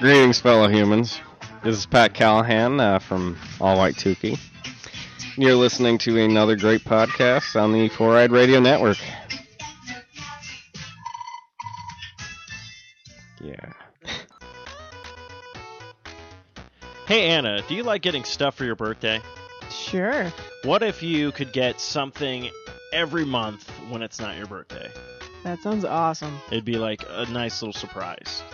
Greetings, fellow humans. This is Pat Callahan uh, from All White Tukey. You're listening to another great podcast on the Four Eyed Radio Network. Yeah. Hey Anna, do you like getting stuff for your birthday? Sure. What if you could get something every month when it's not your birthday? That sounds awesome. It'd be like a nice little surprise.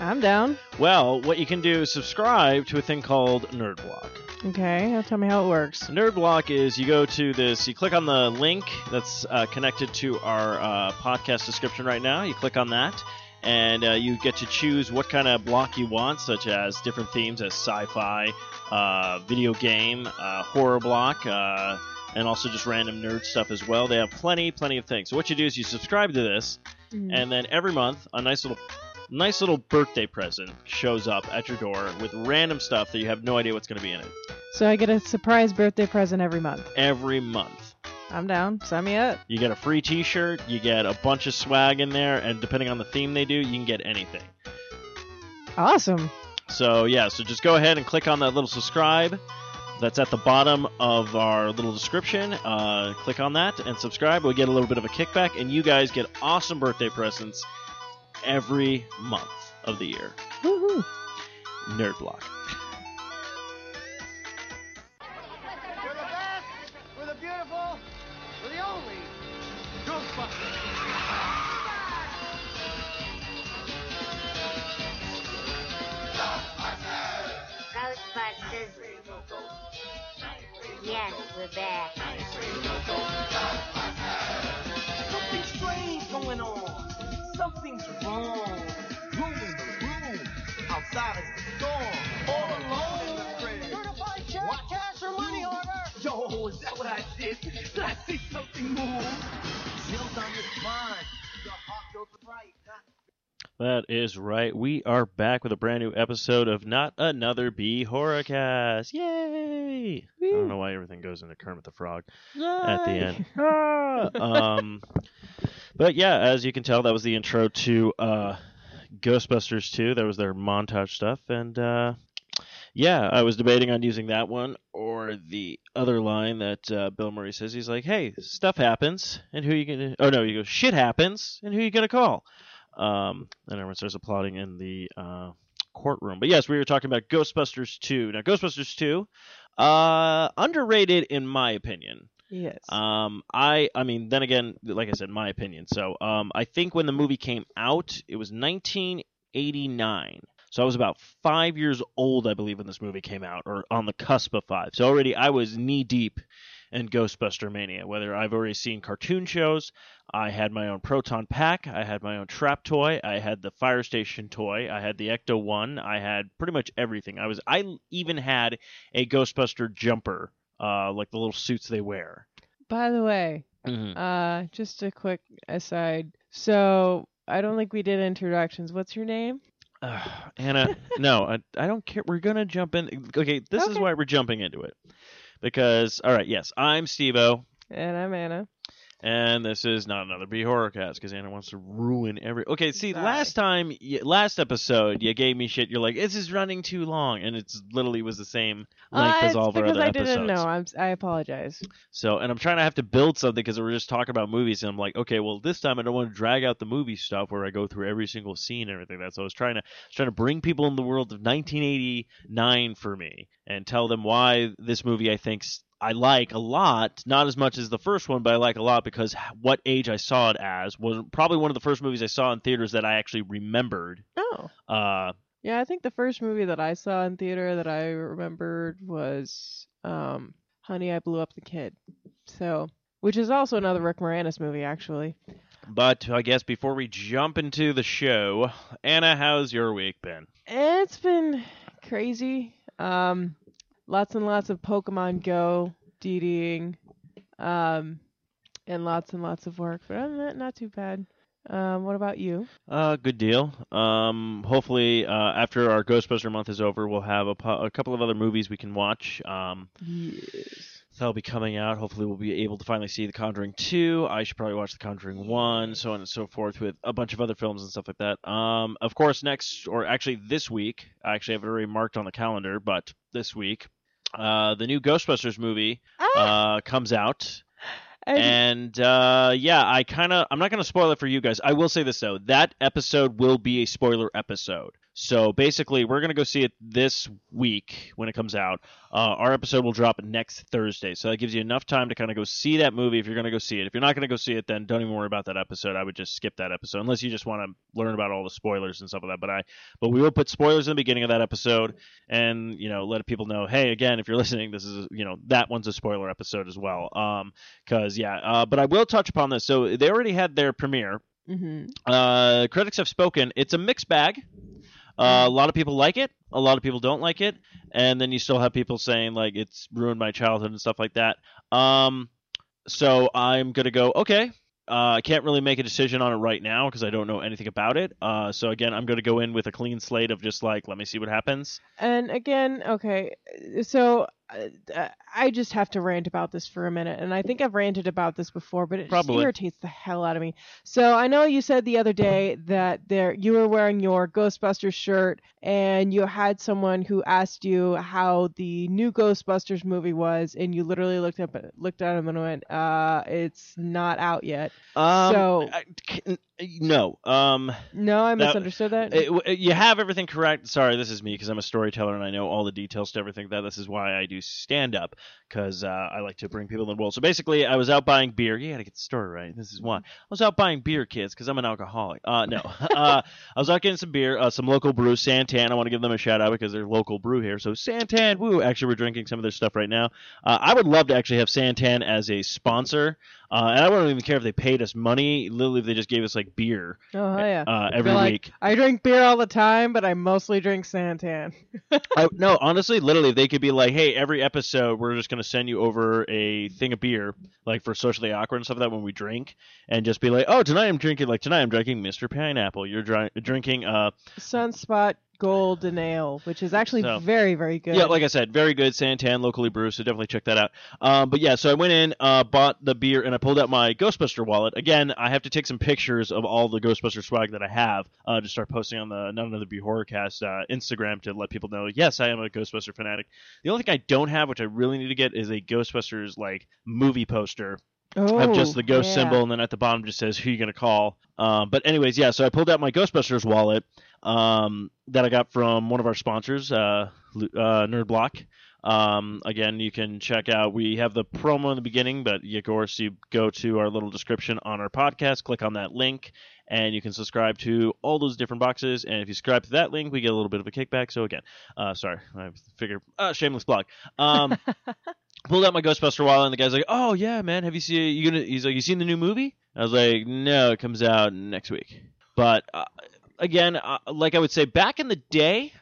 I'm down. Well, what you can do is subscribe to a thing called Nerd Block. Okay, now tell me how it works. Nerd Block is you go to this, you click on the link that's uh, connected to our uh, podcast description right now. You click on that, and uh, you get to choose what kind of block you want, such as different themes as sci-fi, uh, video game, uh, horror block, uh, and also just random nerd stuff as well. They have plenty, plenty of things. So what you do is you subscribe to this, Mm. and then every month a nice little nice little birthday present shows up at your door with random stuff that you have no idea what's going to be in it So I get a surprise birthday present every month. every month I'm down. Sign me up. you get a free t-shirt you get a bunch of swag in there and depending on the theme they do you can get anything Awesome. so yeah so just go ahead and click on that little subscribe that's at the bottom of our little description uh, click on that and subscribe we'll get a little bit of a kickback and you guys get awesome birthday presents every month of the year Woohoo. nerd block We're the best, we're the beautiful, we're the only Ghostbusters. Ghostbusters. Yes, we're back. Something's wrong. Room in the room. Outside is the storm. All alone in the crib. Certified check, cash or money order. Yo, is that what I did? Did I see something move? Jumped on your spine. Your heart goes right. That is right. We are back with a brand new episode of Not Another B Horrorcast. Yay! I don't know why everything goes into Kermit the Frog at the end. Ah! um, but yeah, as you can tell, that was the intro to uh, Ghostbusters 2. That was their montage stuff, and uh, yeah, I was debating on using that one or the other line that uh, Bill Murray says. He's like, "Hey, stuff happens, and who you gonna? Oh no, you go, shit happens, and who you gonna call?" Um, and everyone starts applauding in the uh, courtroom. But yes, we were talking about Ghostbusters 2. Now, Ghostbusters 2, uh, underrated in my opinion. Yes. Um, I, I mean, then again, like I said, my opinion. So, um, I think when the movie came out, it was 1989. So I was about five years old, I believe, when this movie came out, or on the cusp of five. So already I was knee deep in Ghostbuster mania. Whether I've already seen cartoon shows, I had my own proton pack, I had my own trap toy, I had the fire station toy, I had the Ecto One, I had pretty much everything. I was, I even had a Ghostbuster jumper, uh, like the little suits they wear. By the way, Mm-hmm. uh, just a quick aside. So I don't think we did introductions. What's your name? Uh, Anna, no, I, I don't care. We're gonna jump in. Okay, this is why we're jumping into it. Because, all right, yes, I'm Stevo, And I'm Anna. And this is not another B horrorcast because Anna wants to ruin every. Okay, see, Sorry. last time, last episode, you gave me shit. You're like, this is running too long, and it's literally was the same length uh, as all of our because other I episodes. didn't know. I'm. I apologize. So, and I'm trying to have to build something because we're just talking about movies, and I'm like, okay, well, this time I don't want to drag out the movie stuff where I go through every single scene and everything. That's so I was trying to I was trying to bring people in the world of 1989 for me and tell them why this movie I think I like a lot, not as much as the first one, but I like a lot because what age I saw it as was probably one of the first movies I saw in theaters that I actually remembered. Oh. Uh, Yeah, I think the first movie that I saw in theater that I remembered was um, Honey, I Blew Up the Kid. So, which is also another Rick Moranis movie, actually. but I guess before we jump into the show, Anna, how's your week been? It's been crazy. Um, lots and lots of Pokemon Go DDing, um, and lots and lots of work, but other than that, not too bad. Um, what about you? Uh, good deal. Um, hopefully, uh, after our Ghostbuster month is over, we'll have a, po- a couple of other movies we can watch. Um, Yes. That'll be coming out. Hopefully, we'll be able to finally see The Conjuring 2. I should probably watch The Conjuring 1, so on and so forth, with a bunch of other films and stuff like that. Um, of course, next, or actually this week, I actually have it already marked on the calendar, but this week, uh, the new Ghostbusters movie Ah! uh, comes out. And- And uh, yeah, I kind of I'm not going to spoil it for you guys. I will say this though, that episode will be a spoiler episode. So basically, we're going to go see it this week when it comes out. Uh, our episode will drop next Thursday, so that gives you enough time to kind of go see that movie if you're going to go see it. If you're not going to go see it, then don't even worry about that episode. I would just skip that episode unless you just want to learn about all the spoilers and stuff like that. But I, but we will put spoilers in the beginning of that episode, and you know, let people know, hey, again, if you're listening, this is you know that one's a spoiler episode as well. Um, because yeah, uh, but I will touch upon this. So they already had their premiere. Mhm. Uh, critics have spoken. It's a mixed bag. Uh, a lot of people like it. A lot of people don't like it. And then you still have people saying like it's ruined my childhood and stuff like that. Um, so I'm gonna go. Okay. Uh, I can't really make a decision on it right now because I don't know anything about it. Uh, so again, I'm gonna go in with a clean slate of just like let me see what happens. And again, okay, so I just have to rant about this for a minute, and I think I've ranted about this before, but it Probably. just irritates the hell out of me. So I know you said the other day that there you were wearing your Ghostbusters shirt, and you had someone who asked you how the new Ghostbusters movie was, and you literally looked up looked at him and went, "Uh, it's not out yet." Um, So- I- c- no. Um. No, I misunderstood that. It- you have everything correct. Sorry, this is me because I'm a storyteller and I know all the details to everything. That this is why I do stand up because uh, I like to bring people in the world. So basically, I was out buying beer. You got to get the story right. This is why I was out buying beer, kids, because I'm an alcoholic. Uh, no, uh, I was out getting some beer, uh, some local brew, Santan. I want to give them a shout out because they're local brew here. So Santan, woo! Actually, we're drinking some of their stuff right now. Uh, I would love to actually have Santan as a sponsor. Uh, and I wouldn't even care if they paid us money. Literally, if they just gave us like beer oh yeah. uh, every like- week. I drink beer all the time, but I mostly drink Santan. I, no, honestly, literally, if they could be like, "Hey, every episode, we're just gonna send you over a thing of beer, like for socially awkward and stuff like that when we drink, and just be like, oh, tonight I'm drinking, like tonight I'm drinking Mr. Pineapple. You're dri- drinking, uh, Sunspot Golden Ale, which is actually So- very, very good. yeah, like I said, very good Santan, locally brewed, so definitely check that out. Um, but yeah, so I went in, uh, bought the beer, and I pulled out my Ghostbuster wallet. Again, I have to take some pictures of all the Ghostbuster swag that I have uh, to start posting on the Not Another B Horrorcast uh, Instagram to let people know, yes, I am a Ghostbuster fanatic. The only thing I don't have, which I really need to get, is a Ghostbusters like movie poster oh, of just the ghost yeah. symbol, and then at the bottom just says who you gonna call. Um, but anyways, yeah. So I pulled out my Ghostbusters wallet um, that I got from one of our sponsors, uh, uh, Nerd Block. Um, again, you can check out. We have the promo in the beginning, but of course, you go to our little description on our podcast, click on that link, and you can subscribe to all those different boxes. And if you subscribe to that link, we get a little bit of a kickback. So again, uh, sorry, I figured uh, shameless plug. Um, pulled out my Ghostbuster wallet, and the guy's like, "Oh yeah, man, have you seen? You gonna?" He's like, "You seen the new movie?" I was like, "No, it comes out next week." But uh, again, uh, like I would say, back in the day,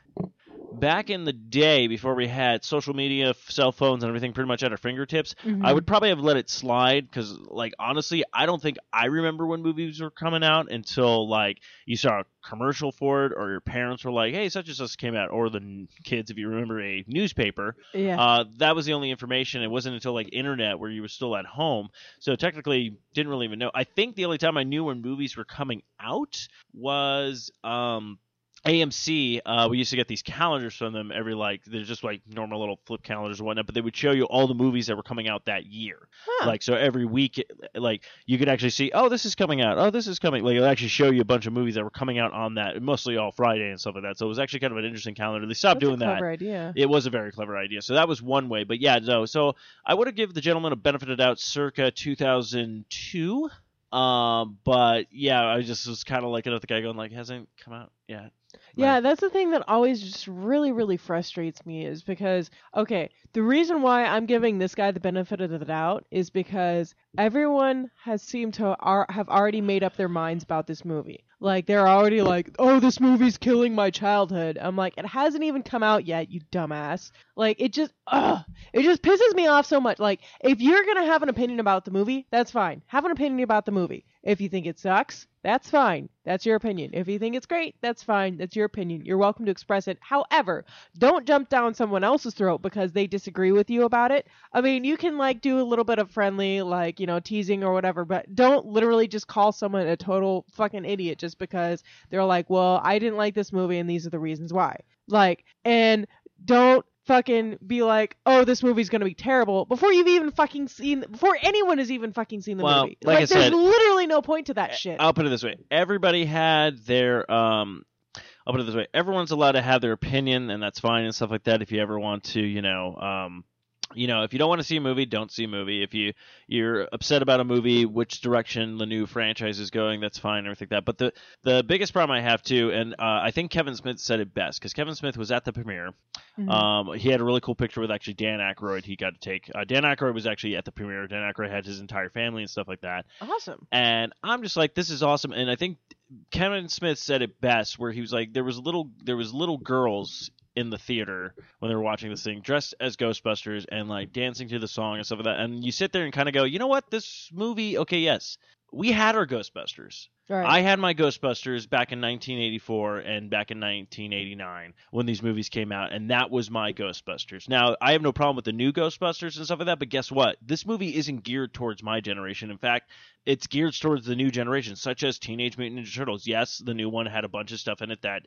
back in the day before we had social media, cell phones, and everything pretty much at our fingertips, Mhm. I would probably have let it slide because, like, honestly, I don't think I remember when movies were coming out until like you saw a commercial for it, or your parents were like, "Hey, such and such came out," or the n- kids, if you remember a newspaper, yeah. uh, that was the only information. It wasn't until like internet where you were still at home, so technically didn't really even know. I think the only time I knew when movies were coming out was um, AMC. Uh, we used to get these calendars from them every like they're just like normal little flip calendars and whatnot, but they would show you all the movies that were coming out that year. Huh. Like so every week, like you could actually see, oh, this is coming out, oh, this is coming. Like it'll actually show you a bunch of movies that were coming out on that, mostly all Friday and stuff like that. So it was actually kind of an interesting calendar. They stopped That's doing that. idea. It was a very clever idea. So that was one way. But yeah, no. So I would have given the gentleman a benefit of doubt circa 2002. Um, but yeah, I just was kind of looking at the guy going like, hasn't come out yet. Yeah, that's the thing that always just really, really frustrates me is because, okay, the reason why I'm giving this guy the benefit of the doubt is because everyone has seemed to ar- have already made up their minds about this movie. Like, they're already like, oh, this movie's killing my childhood. I'm like, it hasn't even come out yet, you dumbass. Like, it just, ugh, it just pisses me off so much. Like, if you're gonna have an opinion about the movie, that's fine. Have an opinion about the movie. If you think it sucks, that's fine. That's your opinion. If you think it's great, that's fine. That's your opinion. You're welcome to express it. However, don't jump down someone else's throat because they disagree with you about it. I mean, you can like do a little bit of friendly, like, you know, teasing or whatever, but don't literally just call someone a total fucking idiot just because they're like, well, I didn't like this movie and these are the reasons why. Like, and don't fucking be like, oh, this movie's gonna be terrible before you've even fucking seen, before anyone has even fucking seen the Well, movie. like I there's said- literally no point to that shit. I'll put it this way: everybody had their um. I'll put it this way: everyone's allowed to have their opinion, and that's fine and stuff like that. If you ever want to, you know, um, you know, if you don't want to see a movie, don't see a movie. If you you're upset about a movie, which direction the new franchise is going, that's fine, everything like that. But the the biggest problem I have too, and uh, I think Kevin Smith said it best because Kevin Smith was at the premiere. Mhm. Um, he had a really cool picture with actually Dan Aykroyd. He got to take. Uh, Dan Aykroyd was actually at the premiere. Dan Aykroyd had his entire family and stuff like that. awesome. And I'm just like, this is awesome. And I think Kevin Smith said it best, where he was like, there was little, there was little girls in the theater when they were watching this thing, dressed as Ghostbusters and like dancing to the song and stuff like that. And you sit there and kind of go, you know what, this movie, okay, yes, we had our Ghostbusters. Right. I had my Ghostbusters back in 1984 and back in 1989 when these movies came out, and that was my Ghostbusters. Now, I have no problem with the new Ghostbusters and stuff like that, but guess what? This movie isn't geared towards my generation. In fact, it's geared towards the new generation, such as Teenage Mutant Ninja Turtles. Yes, the new one had a bunch of stuff in it that,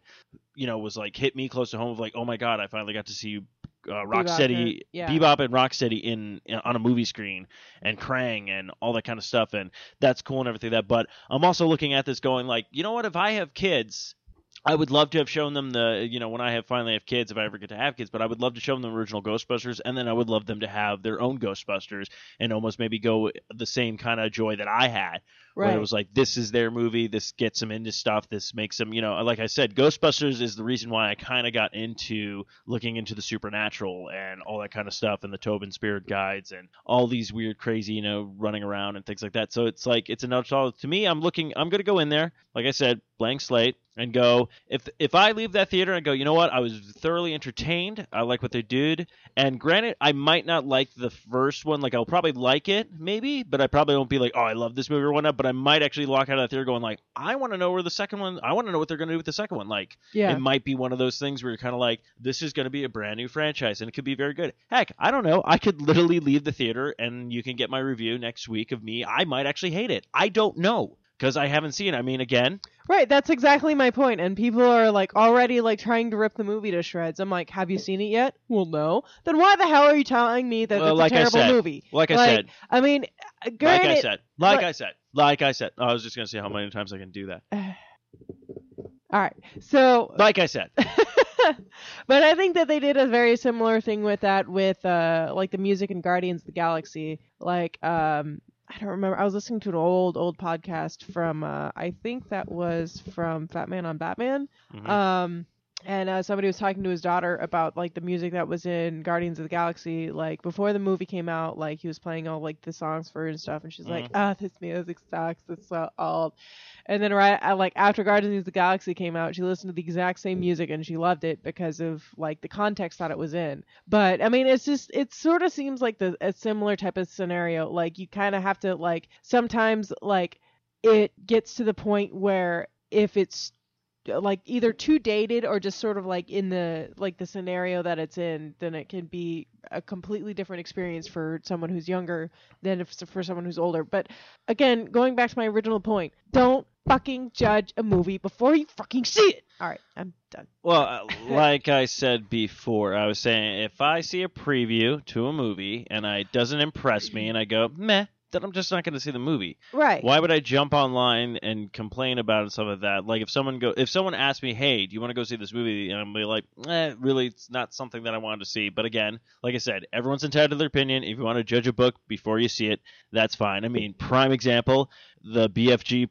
you know, was like hit me close to home of like, oh my god, I finally got to see uh, Rocksteady, and- yeah. Bebop and Rocksteady in, in on a movie screen, and Krang and all that kind of stuff, and that's cool and everything like that. But I'm also looking at this going like, you know what? If I have kids, I would love to have shown them the, you know, when I have finally have kids, if I ever get to have kids, but I would love to show them the original Ghostbusters, and then I would love them to have their own Ghostbusters and almost maybe go the same kind of joy that I had, where it was like, this is their movie, this gets them into stuff, this makes them, you know, like I said, Ghostbusters is the reason why I kind of got into looking into the supernatural and all that kind of stuff, and the Tobin Spirit guides and all these weird, crazy, you know, running around and things like that. So it's like it's another to me. I'm looking, I'm gonna go in there, like I said, blank slate, and go. If if I leave that theater and go, you know what, I was thoroughly entertained. I like what they did, and granted, I might not like the first one. Like I'll probably like it, maybe, but I probably won't be like, oh, I love this movie or whatnot. But I might actually walk out of that theater going like, I want to know where the second one. I want to know what they're gonna do with the second one. Like yeah. it might be one of those things where you're kind of like, this is going to be a brand new franchise and it could be very good. Heck, I don't know. I could literally leave the theater and you can get my review next week of me. I might actually hate it. I don't know because I haven't seen it. I mean, again, Right, that's exactly my point. And people are like already like trying to rip the movie to shreds. I'm like, have you seen it yet? Well, no. Then why the hell are you telling me that Well, it's like I a terrible said, movie? like I Like, said, I mean, uh, like I said, like I said, like I said. I was just going to say how many times I can do that. all right. So, Like I said. but I think that they did a very similar thing with that with uh like the music in Guardians of the Galaxy. Like um I don't remember. I was listening to an old old podcast from uh I think that was from Fat Man on Batman. Mhm. Um and uh, somebody was talking to his daughter about like the music that was in Guardians of the Galaxy. Like before the movie came out, like he was playing all like the songs for her and stuff, and she's like, "Ah, this music sucks. It's so old." And then right uh, like after Guardians of the Galaxy came out, she listened to the exact same music and she loved it because of like the context that it was in. But I mean, it's just it sort of seems like the a similar type of scenario. Like you kind of have to like sometimes like it gets to the point where if it's like either too dated or just sort of like in the like the scenario that it's in then it can be a completely different experience for someone who's younger than if for someone who's older. But again going back to my original point don't fucking judge a movie before you fucking see it. All right i'm done. Well, uh, like I said before, I was saying if I see a preview to a movie and I, it doesn't impress me and I go, meh, then I'm just not going to see the movie. right Why would I jump online and complain about some of that? Like if someone go, if someone asks me, "Hey, do you want to go see this movie?" and I'm be like, "Eh, really, it's not something that I wanted to see." But again, like I said, everyone's entitled to their opinion. If you want to judge a book before you see it, that's fine. I mean, prime example, the BFG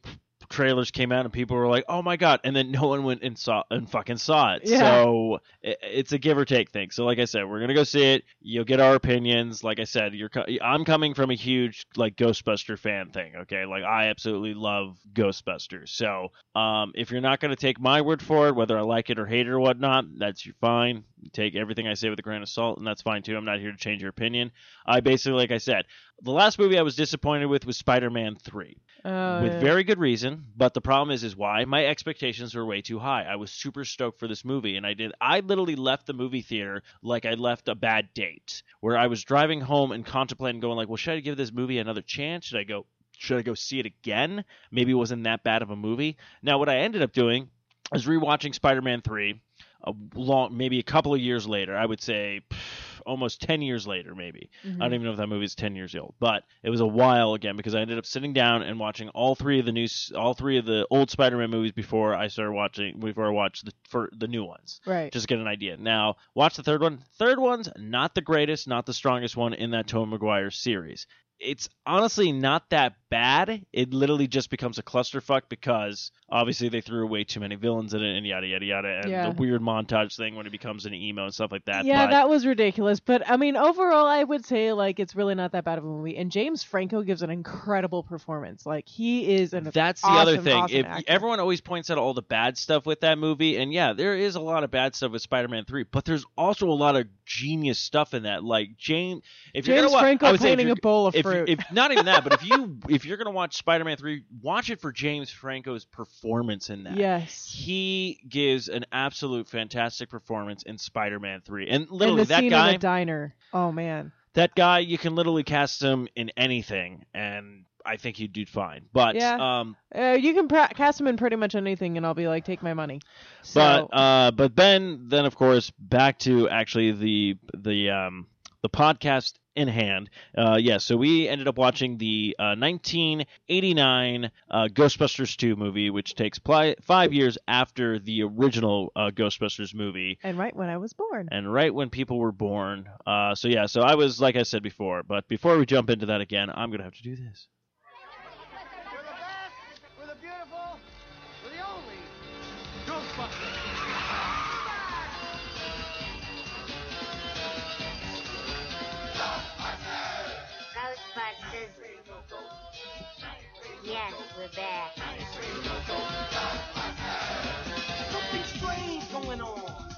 trailers came out and people were like, "Oh my god!" and then no one went and saw and fucking saw it. Yeah. So i- it's a give or take thing. So like I said, we're gonna go see it. You'll get our opinions. Like I said, you're co- I'm coming from a huge like Ghostbuster fan thing. Okay, like I absolutely love Ghostbusters. So um, if you're not gonna take my word for it, whether I like it or hate it or whatnot, that's fine. Take everything I say with a grain of salt, and that's fine too. I'm not here to change your opinion. I basically, like I said, the last movie I was disappointed with was Spider-Man Three Oh, with yeah. very good reason. But the problem is, is why my expectations were way too high. I was super stoked for this movie, and I did. I literally left the movie theater like I left a bad date, where I was driving home and contemplating, going like, "Well, should I give this movie another chance? Should I go? Should I go see it again? Maybe it wasn't that bad of a movie." Now, what I ended up doing is rewatching Spider-Man Three. A long, maybe a couple of years later, I would say pff, almost 10 years later, maybe. Mhm. I don't even know if that movie is 10 years old, but it was a while again because I ended up sitting down and watching all three of the new, all three of the old Spider-Man movies before I started watching, before I watched the for the new ones. Right. Just to get an idea. Now, watch the third one. Third one's not the greatest, not the strongest one in that Tobey Maguire series. It's honestly not that bad. It literally just becomes a clusterfuck because obviously they threw away too many villains in it and yada yada yada and Yeah. the weird montage thing when it becomes an emo and stuff like that. yeah, but- that was ridiculous. But I mean, overall, I would say like it's really not that bad of a movie. And James Franco gives an incredible performance. Like he is an That's the other thing. awesome if actor. everyone always points out all the bad stuff with that movie, and yeah, there is a lot of bad stuff with Spider-Man Three, but there's also a lot of genius stuff in that. Like James, if you're James gonna wa- Franco I would say if painting you're- a bowl of if, fruit. if not even that, but if you if you're gonna watch Spider-Man Three, watch it for James Franco's performance in that. yes. He gives an absolute fantastic performance in Spider-Man 3. And And literally that guy in the diner. Oh man. that guy you can literally cast him in anything and I think he'd do fine. But Yeah. um Uh, you can pra- cast him in pretty much anything, and I'll be like, take my money. So, but uh but then then of course back to actually the the um the podcast in hand. Uh yeah, so we ended up watching the uh 1989 uh Ghostbusters 2 movie which takes pli- 5 years after the original uh, Ghostbusters movie. and right when I was born. and right when people were born. Uh, so yeah, so I was like I said before, but before we jump into that again, I'm gonna have to do this. Yes, we're back. Something strange going on.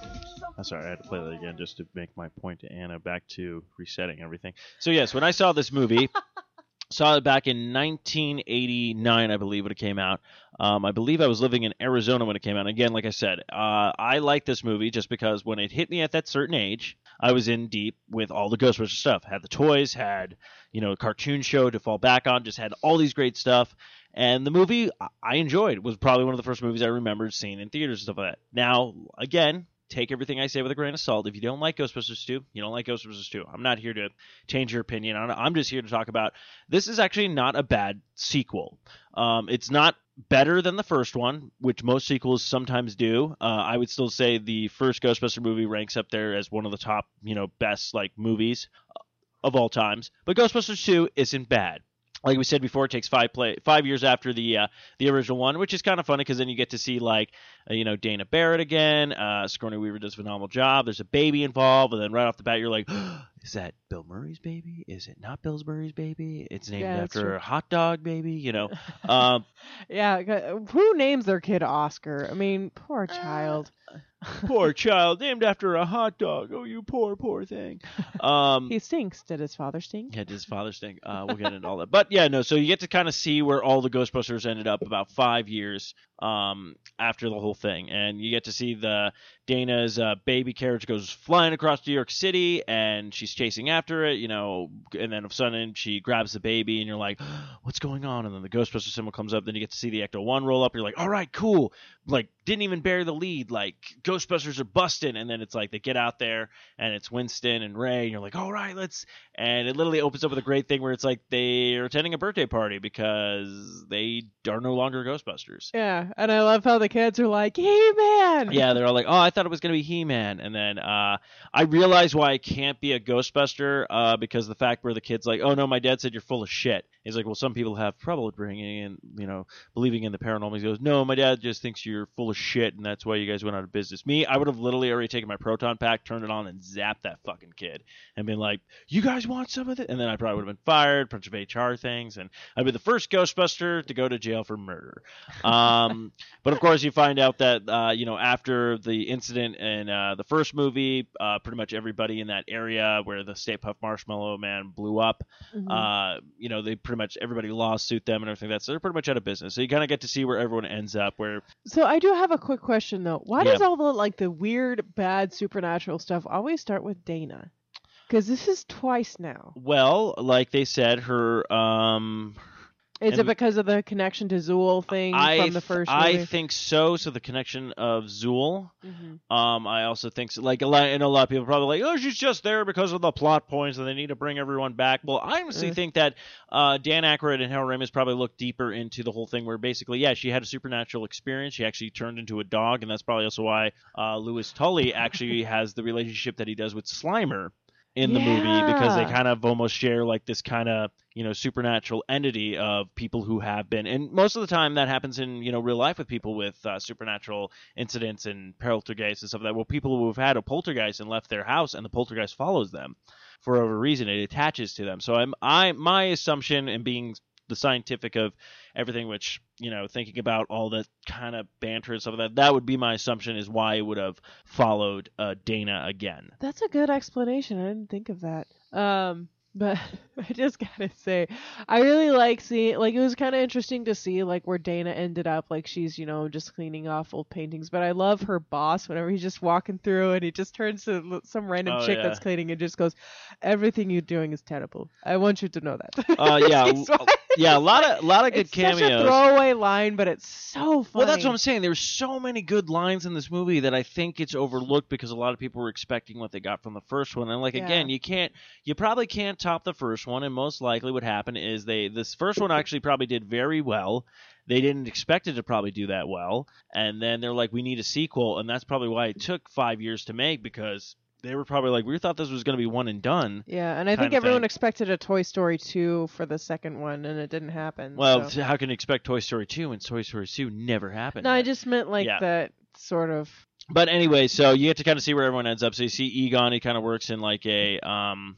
I'm sorry, I had to play that again just to make my point to Anna back to resetting everything. So yes, when I saw this movie, saw it back in 1989, I believe, when it came out. Um, I believe I was living in Arizona when it came out. Again, like I said, uh, I like this movie just because when it hit me at that certain age, I was in deep with all the Ghostbusters stuff. Had the toys, had you know a cartoon show to fall back on, just had all these great stuff. And the movie I- enjoyed. It was probably one of the first movies I remembered seeing in theaters and stuff like that. Now, again, take everything I say with a grain of salt. If you don't like Ghostbusters 2, you don't like Ghostbusters 2. I'm not here to change your opinion. I'm just here to talk about this is actually not a bad sequel. Um, it's not better than the first one, which most sequels sometimes do. Uh, I would still say the first Ghostbuster movie ranks up there as one of the top, you know, best like movies of all times. But Ghostbusters 2 isn't bad. Like we said before, it takes five play five years after the uh, the original one, which is kind of funny because then you get to see like uh, you know Dana Barrett again. Uh, Weaver does a phenomenal job. There's a baby involved, and then right off the bat, you're like, is that Bill Murray's baby? Is it not Bill Murray's baby? It's named Yeah, after true. a hot dog baby. You know, um, Yeah, who names their kid Oscar? I mean, poor child. poor child named after a hot dog. Oh, you poor poor thing. Um, he stinks. Did his father stink? Yeah, it is Father's Day. Uh, we'll get into all that. But yeah, no. So you get to kind of see where all the Ghostbusters ended up about five years um, after the whole thing, and you get to see the Dana's uh, baby carriage goes flying across New York City, and she's chasing after it, you know, and then of a sudden she grabs the baby, and you're like, what's going on? And then the Ghostbuster symbol comes up. Then you get to see the Ecto One roll up. You're like, all right, cool. Like didn't even bury the lead. Like Ghostbusters are busting, and then it's like they get out there, and it's Winston and Ray, and you're like, all right, let's and it literally opens up with a great thing where it's like they are attending a birthday party because they are no longer Ghostbusters. Yeah, and I love how the kids are like, "Hey, man!" Yeah, they're all like, "Oh, I thought it was gonna be He-Man," and then uh, I realize why I can't be a Ghostbuster uh, because the fact where the kid's like, "Oh no, my dad said you're full of shit," He's like, well, some people have trouble bringing in, you know, believing in the paranormal. He goes, no, my dad just thinks you're full of shit, and that's why you guys went out of business. Me, I would have literally already taken my proton pack, turned it on, and zapped that fucking kid, and been like, you guys want some of it? And then I probably would have been fired, bunch of HR things, and I'd be the first Ghostbuster to go to jail for murder. Um, but of course, you find out that uh, you know after the incident in uh, the first movie, uh, pretty much everybody in that area where the Stay Puft Marshmallow Man blew up, Mhm. uh, you know, they pretty much everybody lawsuit them and everything. Like that so they're pretty much out of business. So you kind of get to see where everyone ends up. Where So I do have a quick question though. Why Yeah. does all the like the weird, bad supernatural stuff always start with Dana? Because this is twice now. well, like they said, her um, Is it because of the connection to Zuul thing I from the th- first I think so. So the connection of Zuul. Mhm. Um, I also think so, like a lot, and a lot of people probably like, oh, she's just there because of the plot points, and they need to bring everyone back. Well, I honestly Mm. think that uh, Dan Aykroyd and Harold Ramis probably looked deeper into the whole thing, where basically, yeah, she had a supernatural experience. She actually turned into a dog, and that's probably also why uh, Louis Tully actually has the relationship that he does with Slimer in the movie because they kind of almost share like this kind of you know supernatural entity of people who have been and most of the time that happens in you know real life with people with uh, supernatural incidents and poltergeists and stuff like that. Well people who have had a poltergeist and left their house and the poltergeist follows them for whatever reason it attaches to them. So i'm i my assumption and being the scientific of everything which you know thinking about all the kind of banter and stuff like that that would be my assumption is why it would have followed uh, dana again That's a good explanation. I didn't think of that. Um, but I just gotta say, I really like seeing. Like, it was kind of interesting to see like where Dana ended up. Like, she's you know just cleaning off old paintings. But I love her boss whenever he's just walking through and he just turns to some random Oh, chick yeah. that's cleaning and just goes, "Everything you're doing is terrible. I want you to know that." Uh, yeah, yeah, a lot of a lot of good it's such a cameos. throwaway line, but it's so funny. Well, that's what I'm saying. There's so many good lines in this movie that I think it's overlooked because a lot of people were expecting what they got from the first one. And like Yeah. again, you can't, you probably can't top the first one. And most likely, what happened is they this first one actually probably did very well. They didn't expect it to probably do that well, and then they're like, we need a sequel, and that's probably why it took five years to make because they were probably like, we thought this was going to be one and done. Yeah, and I think everyone thing. expected a Toy Story 2 for the second one, and it didn't happen. Well, so. how can you expect Toy Story two when Toy Story two never happened? no, I just meant like Yeah. that sort of. But anyway, so you get to kind of see where everyone ends up. So you see Egon, he kind of works in like a, um,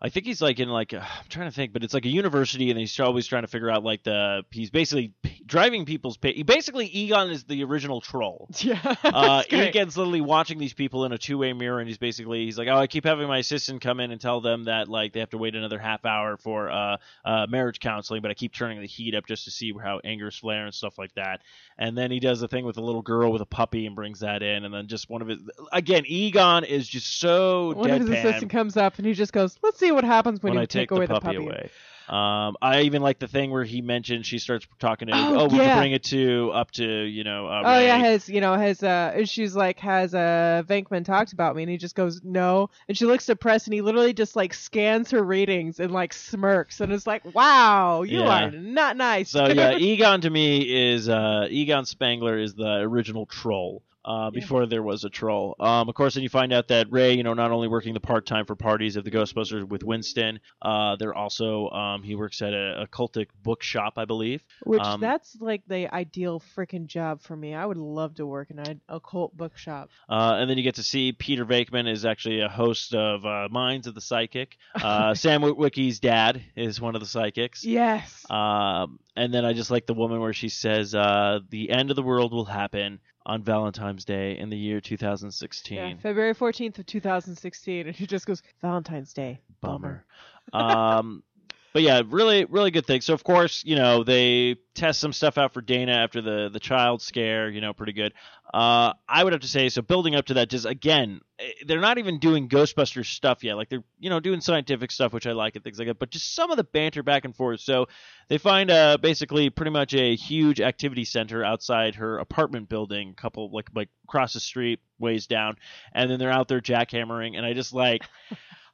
I think he's like in like I'm trying to think, but it's like a university, and he's always trying to figure out like the he's basically driving people's. Basically Egon is the original troll. Yeah. Uh. Egon's literally watching these people in a two-way mirror, and he's basically he's like, oh, I keep having my assistant come in and tell them that like they have to wait another half hour for uh, uh, marriage counseling, but I keep turning the heat up just to see how angers flare and stuff like that. And then he does the thing with a little girl with a puppy and brings that in, and then just one of his again, Egon is just so One of his assistant comes up and he just goes, "Let's see what happens when, when you I take, away the puppy, the puppy." away. Um, I even like the thing where he mentioned she starts talking to. Oh, Oh, we can bring it to up to you know. Uh, Oh yeah, Ray." has you know has uh she's like has uh Venkman talked about me and he just goes no and she looks depressed and he literally just like scans her ratings and like smirks and it's like wow you Yeah. are not nice. So yeah, Egon to me is uh, Egon Spengler is the original troll. Uh, Yeah. before there was a troll. Um, of course, then you find out that Ray, you know, not only working the part time for parties of the Ghostbusters with Winston, uh, they're also um, he works at a, a cultic bookshop, I believe. Which um, that's like the ideal freaking job for me. I would love to work in an occult bookshop. Uh, and then you get to see Peter Venkman is actually a host of uh, Minds of the Psychic. Uh, Sam Witwicky's dad is one of the psychics. Yes. Um, and then I just like the woman where she says, uh, "The end of the world will happen on Valentine's Day in the year 2016." yeah, February 14th of 2016 and he just goes Valentine's Day. Bummer. um, but yeah, really, really good thing. So of course, you know, they test some stuff out for Dana after the the child scare. You know, pretty good. Uh, I would have to say, so building up to that, just again, eh, they're not even doing Ghostbusters stuff yet. Like they're, you know, doing scientific stuff, which I like and things like that. But just some of the banter back and forth. So they find uh basically pretty much a huge activity center outside her apartment building, a couple like like across the street, ways down, and then they're out there jackhammering, and I just like.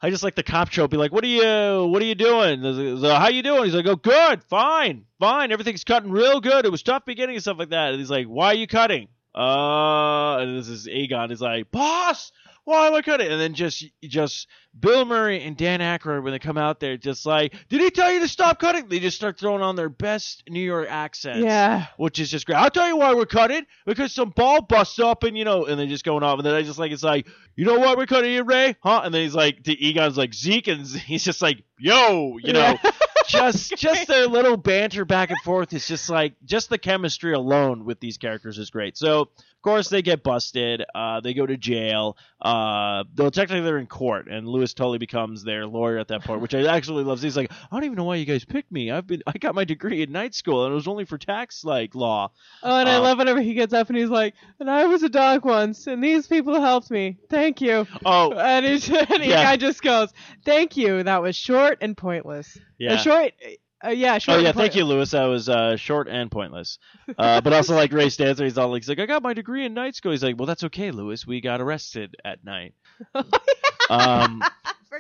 I just like the cop show be like, "What are you? What are you doing? Like, How you doing?" He's like, "Oh, good, fine, fine. Everything's cutting real good. It was tough beginning and stuff like that." And he's like, "Why are you cutting?" Uh, and this is Egon. He's like, "Boss, why am I cutting? And then just just Bill Murray and Dan Aykroyd when they come out there, just like, did he tell you to stop cutting? They just start throwing on their best New York accents. Yeah. Which is just great. I'll tell you why we're cutting because some ball busts up and you know, and they're just going off. And then I just like it's like, you know what we're cutting here, Ray? Huh? And then he's like, to Egon's like Zeke, and he's just like, yo, you know, Yeah. just just their little banter back and forth is just like just the chemistry alone with these characters is great. So course they get busted. Uh, they go to jail. Uh, though technically they're in court, and Louis Tully becomes their lawyer at that point, which I actually love. He's like, I don't even know why you guys picked me. I've been I got my degree in night school, and it was only for tax like law. Oh, and I Uh, love whenever he gets up and he's like, "And I was a dog once, and these people helped me. Thank you." Oh And, he's, and Yeah. guy just goes, "Thank you. That was short and pointless." yeah. Uh, short. Uh, yeah. Oh yeah, thank you, Louis. That was uh, short and pointless. Uh, but also like Ray Stanzer, he's all like, he's like, I got my degree in night school. He's like, well, that's okay, Louis. We got arrested at night. Um,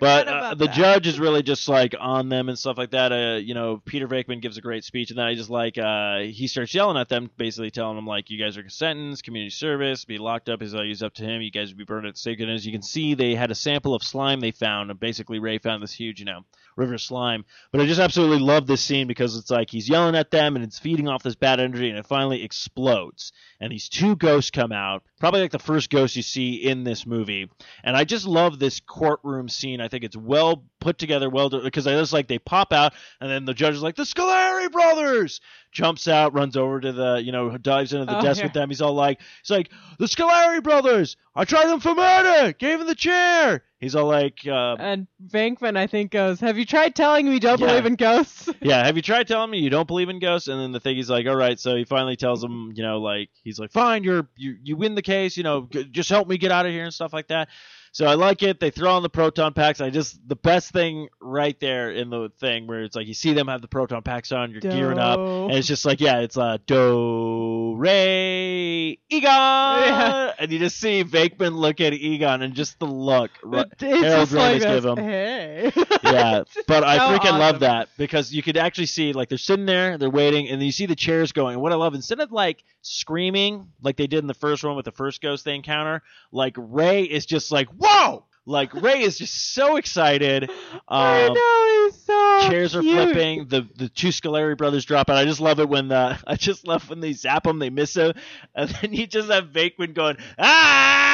but uh, the that. judge is really just like on them and stuff like that. Uh, you know, Peter Venkman gives a great speech, and then I just like uh, he starts yelling at them, basically telling them like, "You guys are sentenced, community service, be locked up." Is always up to him. You guys would be burned at the stake. And as you can see, they had a sample of slime they found, and basically Ray found this huge, you know, river slime. But I just absolutely love this scene because it's like he's yelling at them, and it's feeding off this bad energy, and it finally explodes. And these two ghosts come out, probably like the first ghost you see in this movie. And I just love this courtroom scene. I think it's well put together, well because I just like they pop out, and then the judge is like, "The Scoleri brothers!" Jumps out, runs over to the, you know, dives into the Oh, desk yeah. with them. He's all like, "He's like, the Scoleri brothers! I tried them for murder. Gave him the chair." He's all like, uh, And Venkman, I think, goes, "Have you tried telling me you don't Yeah. believe in ghosts?" yeah, have you tried telling me you don't believe in ghosts? And then the thing he's like, all right. So he finally tells him, you know, like he's like, fine, you're you you win the case. You know, g- just help me get out of here and stuff like that. So I like it. They throw on the proton packs. I just the best thing right there in the thing where it's like you see them have the proton packs on, you're gearing up, and it's just like yeah, it's uh do re Egon, Yeah. and you just see Venkman look at Egon and just the look. Right, it's Harold like give him. Hey. yeah, but I freaking love that because you could actually see like they're sitting there, they're waiting, and then you see the chairs going. And what I love, instead of like screaming like they did in the first one with the first ghost they encounter, like Ray is just like whoa, like Ray is just so excited. I Um, know he's so chairs are cute. flipping. The the two Scoleri brothers drop out. I just love it when the I just love when they zap him, they miss him, and then you just have Venkman going ah.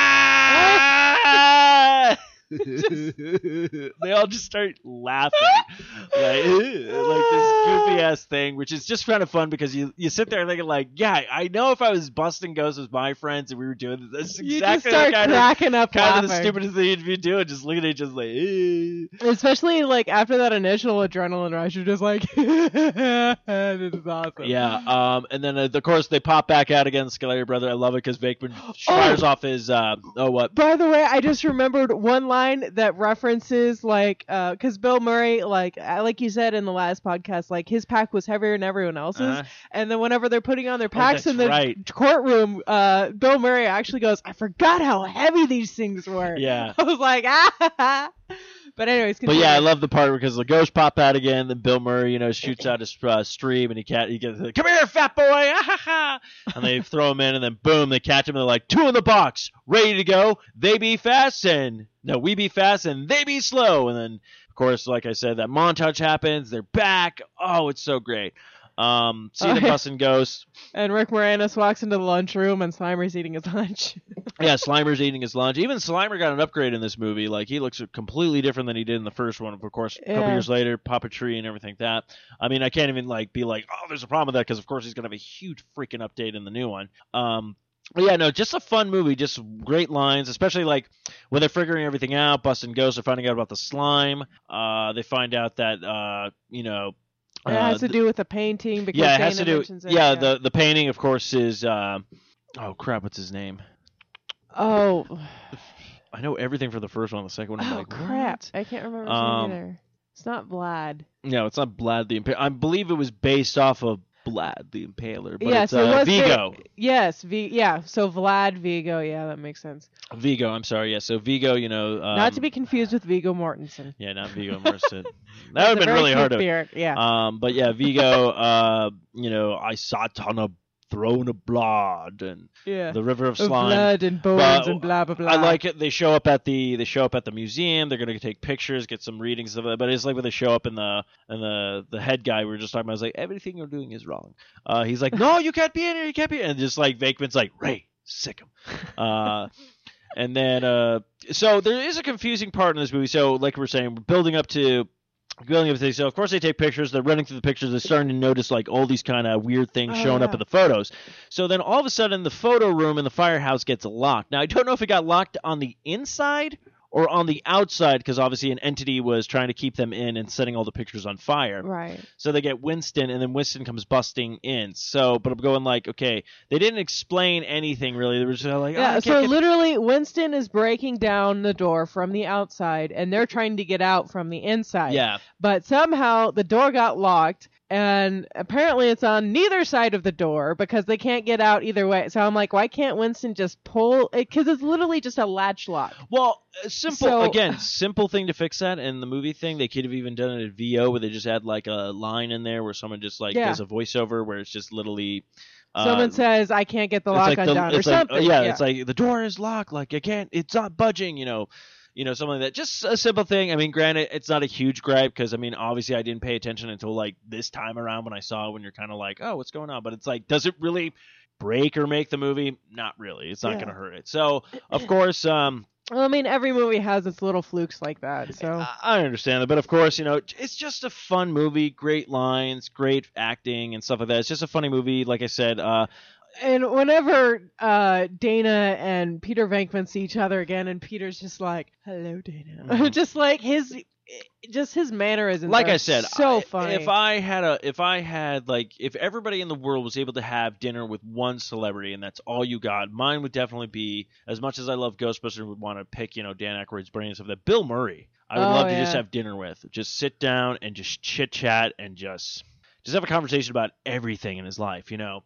they all just start laughing, like, like this goofy ass thing, which is just kind of fun because you you sit there thinking like, yeah, I know if I was busting ghosts with my friends and we were doing this, that's You exactly just start the kind of cracking up kind of the stupidest thing you'd be doing, just looking at each other like, eh. Especially like after that initial adrenaline rush, you're just like, this is awesome. Yeah, um, and then uh, of course they pop back out again, Scoleri brother. I love it because Venkman fires off his uh, oh what? By the way, I just remembered one line that references like, because Bill Murray, like, uh, like you said in the last podcast, like his pack was heavier than everyone else's, Uh-huh. and then whenever they're putting on their packs that's in the right. courtroom, uh, Bill Murray actually goes, "I forgot how heavy these things were." Yeah. I was like, ah. But anyways, But yeah, I love the part because the ghosts pop out again. Then Bill Murray, you know, shoots out his uh, stream, and he cat he gets like, come here, fat boy, ah, ha, ha. and they throw him in, and then boom, they catch him, and they're like two in the box, ready to go. They be fast, and no, we be fast, and they be slow, and then of course, like I said, that montage happens. They're back. Oh, it's so great. Um, see Oh, the yeah. busting ghosts. And Rick Moranis walks into the lunchroom, and Slimer's eating his lunch. Yeah, Slimer's eating his lunch. Even Slimer got an upgrade in this movie. Like he looks completely different than he did in the first one. Of course, a couple Yeah. years later, puppetry and everything like that. I mean, I can't even like be like, oh, there's a problem with that because of course he's gonna have a huge freaking update in the new one. Um, yeah, no, just a fun movie. Just great lines, especially like when they're figuring everything out. Busting ghosts are finding out about the slime. Uh, they find out that uh, you know. it uh, has to do with the painting because yeah, it Dana has to do. it, Yeah, the the painting, of course, is. Uh, oh crap, what's his name? oh, I know everything for the first one. The second one, I'm oh like, crap! what? I can't remember Um, either. It's not Vlad. No, it's not Vlad the Impaler. I believe it was based off of Vlad the Impaler, but yeah, it's so it uh, was Vigo. yes, v- yeah. So Vlad Vigo. Yeah, that makes sense. Vigo, I'm sorry. Yeah, so Vigo, you know, um, not to be confused with Viggo Mortensen. Yeah, not Viggo Mortensen. that would have been really hard to. Yeah. Um, but yeah, Vigo. uh, you know, I saw a ton of throne of blood and Yeah. the river of Of slime. blood and bones But and blah blah blah. I like it. They show up at the they show up at the museum. They're gonna take pictures, get some readings of it. But it's like when they show up in the and the the head guy we were just talking about. I was like, everything you're doing is wrong. Uh, he's like, no, you can't be in here. You can't be. And just like Venkman's like, Ray, sick him. Uh, and then uh, so there is a confusing part in this movie. So like we're saying, we're building up to up to so of course they take pictures. They're running through the pictures. They're starting to notice like all these kind of weird things Oh, showing up in the photos. So then all of a sudden the photo room in the firehouse gets locked. Now i don't know if it got locked on the inside or on the outside because obviously an entity was trying to keep them in and setting all the pictures on fire Right. so they get Winston, and then Winston comes busting in. So, but I'm going like, okay, they didn't explain anything really. They were just like, oh, Yeah, can't so literally Winston is breaking down the door from the outside and they're trying to get out from the inside. yeah, But somehow the door got locked and apparently it's on neither side of the door because they can't get out either way. So I'm like, why can't Winston just pull it? Because it's literally just a latch lock. Well, uh, simple So- again, simple thing to fix that. In the movie thing, they could have even done it at VO where they just had like a line in there where someone just like Yeah. does a voiceover where it's just literally. Uh, Someone says, I can't get the lock like the- undone or it's like- something. yeah, it's like the door is locked. Like I can't. It's not budging. You know. You know, something like that. Just a simple thing. I mean, granted, it's not a huge gripe because I mean, obviously, I didn't pay attention until like this time around when I saw it. When you're kind of like, oh, what's going on? But it's like, does it really break or make the movie? Not really. It's not Yeah. going to hurt it. So, of course, um, well, I mean, every movie has its little flukes like that. So I I understand that, but of course, you know, it's just a fun movie. Great lines, great acting, and stuff like that. It's just a funny movie. Like I said, uh, and whenever uh, Dana and Peter Venkman see each other again, and Peter's just like, "Hello, Dana," Mhm. just like his, just his mannerisms. like I said, so I- funny. If I had a, if I had like, if everybody in the world was able to have dinner with one celebrity and that's all you got, mine would definitely be. As much as I love Ghostbusters, would want to pick, you know, Dan Aykroyd's brain and stuff. That Bill Murray, I would Oh, love to just have dinner with. Just sit down and just chit chat and just, just have a conversation about everything in his life. You know,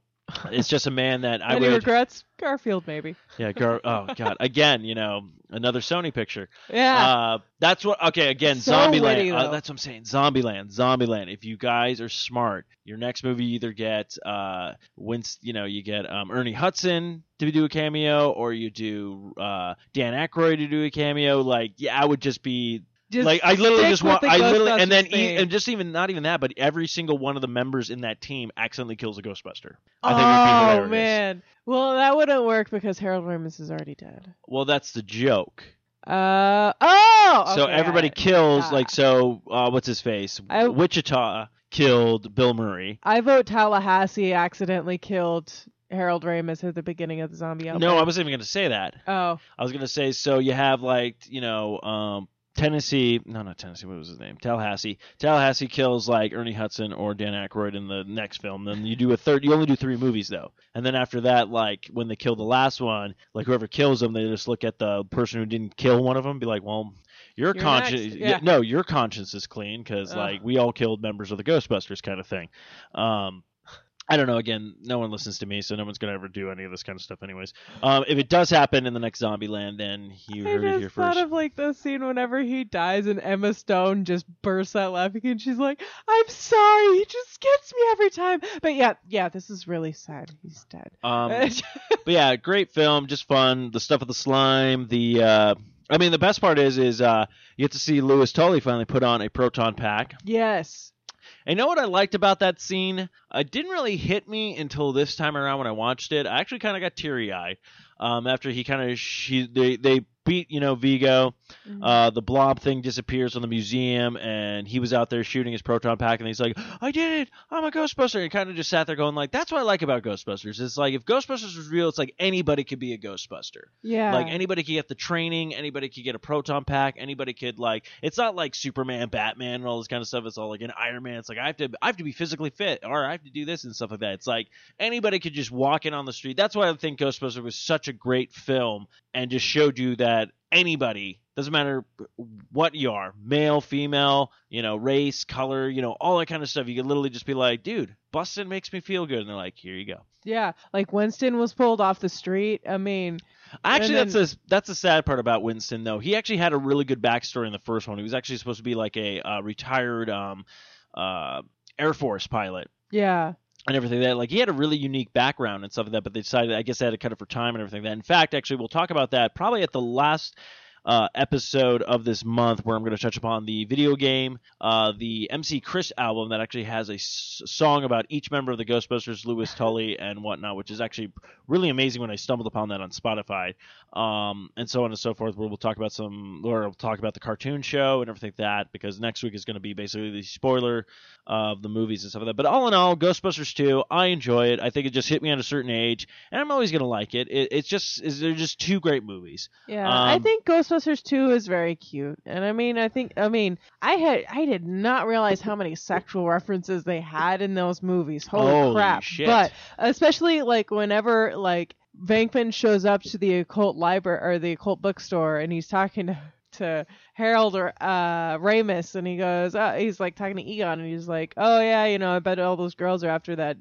it's just a man that I Any would. regrets? Garfield, maybe. Yeah, Gar- oh god, again, you know, another Sony picture. Yeah. Uh, that's what. Okay, again, So Zombieland. Uh, that's what I'm saying. Zombieland, Zombieland. If you guys are smart, your next movie you either get, uh, Winst, you know, you get um, Ernie Hudson to do a cameo, or you do uh, Dan Aykroyd to do a cameo. Like, yeah, I would just be just like, I literally just want, I literally, and then, e- and just even not even that, but every single one of the members in that team accidentally kills a Ghostbuster. I think oh it would be man. Well, that wouldn't work because Harold Ramis is already dead. Well, that's the joke. Uh oh. so okay, everybody I- kills like so uh, what's his face I- wichita killed bill murray I vote Tallahassee accidentally killed Harold Ramis at the beginning of the zombie outbreak. no i wasn't even going to say that Oh, i was going to say so you have like you know um Tennessee, no, not Tennessee. What was his name? Tallahassee. Tallahassee kills like Ernie Hudson or Dan Aykroyd in the next film. Then you do a third. You only do three movies though, and then after that, like when they kill the last one, like whoever kills them, they just look at the person who didn't kill one of them, be like, well, your You're conscience, yeah. no, your conscience is clean because like we all killed members of the Ghostbusters kind of thing. Um, I don't know. Again, no one listens to me, so no one's gonna ever do any of this kind of stuff, anyways. Um, if it does happen in the next Zombieland, then you I heard it here thought first. of like the scene whenever he dies and Emma Stone just bursts out laughing and she's like, "I'm sorry, he just gets me every time." But yeah, yeah, this is really sad. He's dead. Um, but yeah, great film, just fun. The stuff with the slime, the uh, I mean, the best part is is uh, you get to see Louis Tully finally put on a proton pack. yes. You know what I liked about that scene? It didn't really hit me until this time around when I watched it. I actually kind of got teary eyed um, after he kind of she they they beat you know Viggo. Mhm. Uh, the blob thing disappears on the museum, and he was out there shooting his proton pack, and he's like, "I did it! I'm a Ghostbuster!" And kind of just sat there going, "Like that's what I like about Ghostbusters. It's like if Ghostbusters was real, it's like anybody could be a Ghostbuster. yeah. Like anybody could get the training, anybody could get a proton pack, anybody could like. It's not like Superman, Batman, and all this kind of stuff. It's all like an Iron Man. It's like I have to, I have to be physically fit, or I have to do this and stuff like that. It's like anybody could just walk in on the street. That's why I think Ghostbusters was such a great film and just showed you that anybody doesn't matter what you are male female you know race color you know all that kind of stuff you could literally just be like dude bustin makes me feel good and they're like here you go yeah, like Winston was pulled off the street. I mean, actually And that's a that's a sad part about winston though he actually had a really good backstory in the first one he was actually supposed to be like a uh, retired um uh air force pilot yeah. And everything like that. Like he had a really unique background and stuff like that, but they decided I guess they had to cut it for time and everything like that. In fact, actually, we'll talk about that probably at the last uh, episode of this month where I'm going to touch upon the video game, uh, the MC Chris album that actually has a s- song about each member of the Ghostbusters, Louis Tully and whatnot, which is actually really amazing when I stumbled upon that on Spotify, um, and so on and so forth. Where we'll talk about some, or we'll talk about the cartoon show and everything like that, because next week is going to be basically the spoiler of the movies and stuff like that. But all in all, Ghostbusters 2, I enjoy it. I think it just hit me at a certain age, and I'm always going to like it. it. It's just, is they're just two great movies. Yeah, I Um, think Ghostbusters 2 is very cute. And I mean, I think I mean, I had I did not realize how many sexual references they had in those movies. Holy, Holy crap. shit. But especially like whenever like Venkman shows up to the occult library or the occult bookstore and he's talking to to Harold or uh Ramis and he goes uh, he's like talking to Egon and he's like oh yeah you know I bet all those girls are after that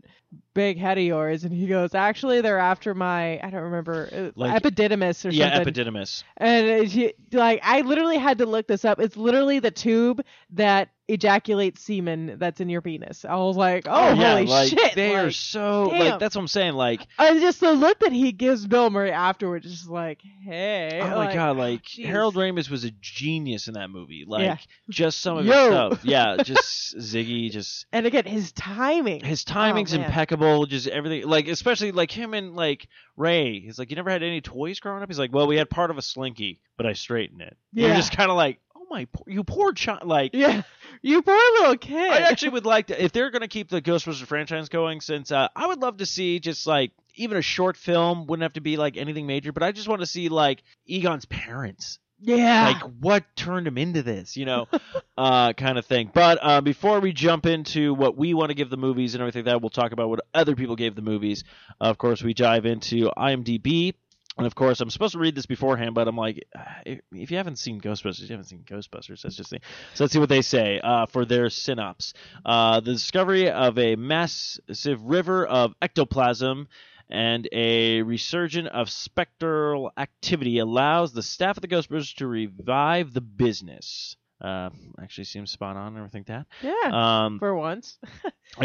big head of yours and he goes actually they're after my I don't remember uh, Like- epididymis or yeah, something Yeah, Epididymis. and you- like I literally had to look this up. It's literally the tube that ejaculates semen that's in your penis. I was like, oh, oh yeah, holy like, shit! They are so damn. like that's what I'm saying. Like, and just the look that he gives Bill Murray afterwards, is just like, hey, oh my like, god, like jeez. Harold Ramis was a genius in that movie. Like, Yeah. just some of his stuff. Yeah, just Ziggy, just And again, his timing. his timing's Oh, impeccable. Just everything, like especially like him and like Ray. He's like, you never had any toys growing up. He's like, well, we had part of a slinky, but I straightened it. You're Yeah. just kind of like, oh my, poor, you poor child. Like, Yeah, you poor little kid. I actually would like to, if they're going to keep the Ghostbusters franchise going, since uh, I would love to see just like even a short film wouldn't have to be like anything major, but I just want to see like Egon's parents, yeah. like what turned him into this, you know, uh, kind of thing. But uh, before we jump into what we want to give the movies and everything like that, we'll talk about what other people gave the movies. of course, we dive into IMDb. And of course, I'm supposed to read this beforehand, but I'm like, ah, if you haven't seen Ghostbusters, you haven't seen Ghostbusters. That's just the. So let's see what they say uh, for their synopsis. Uh, the discovery of a massive river of ectoplasm and a resurgence of spectral activity allows the staff of the Ghostbusters to revive the business. Uh, actually, seems spot on and everything like yeah. that. Um, for once.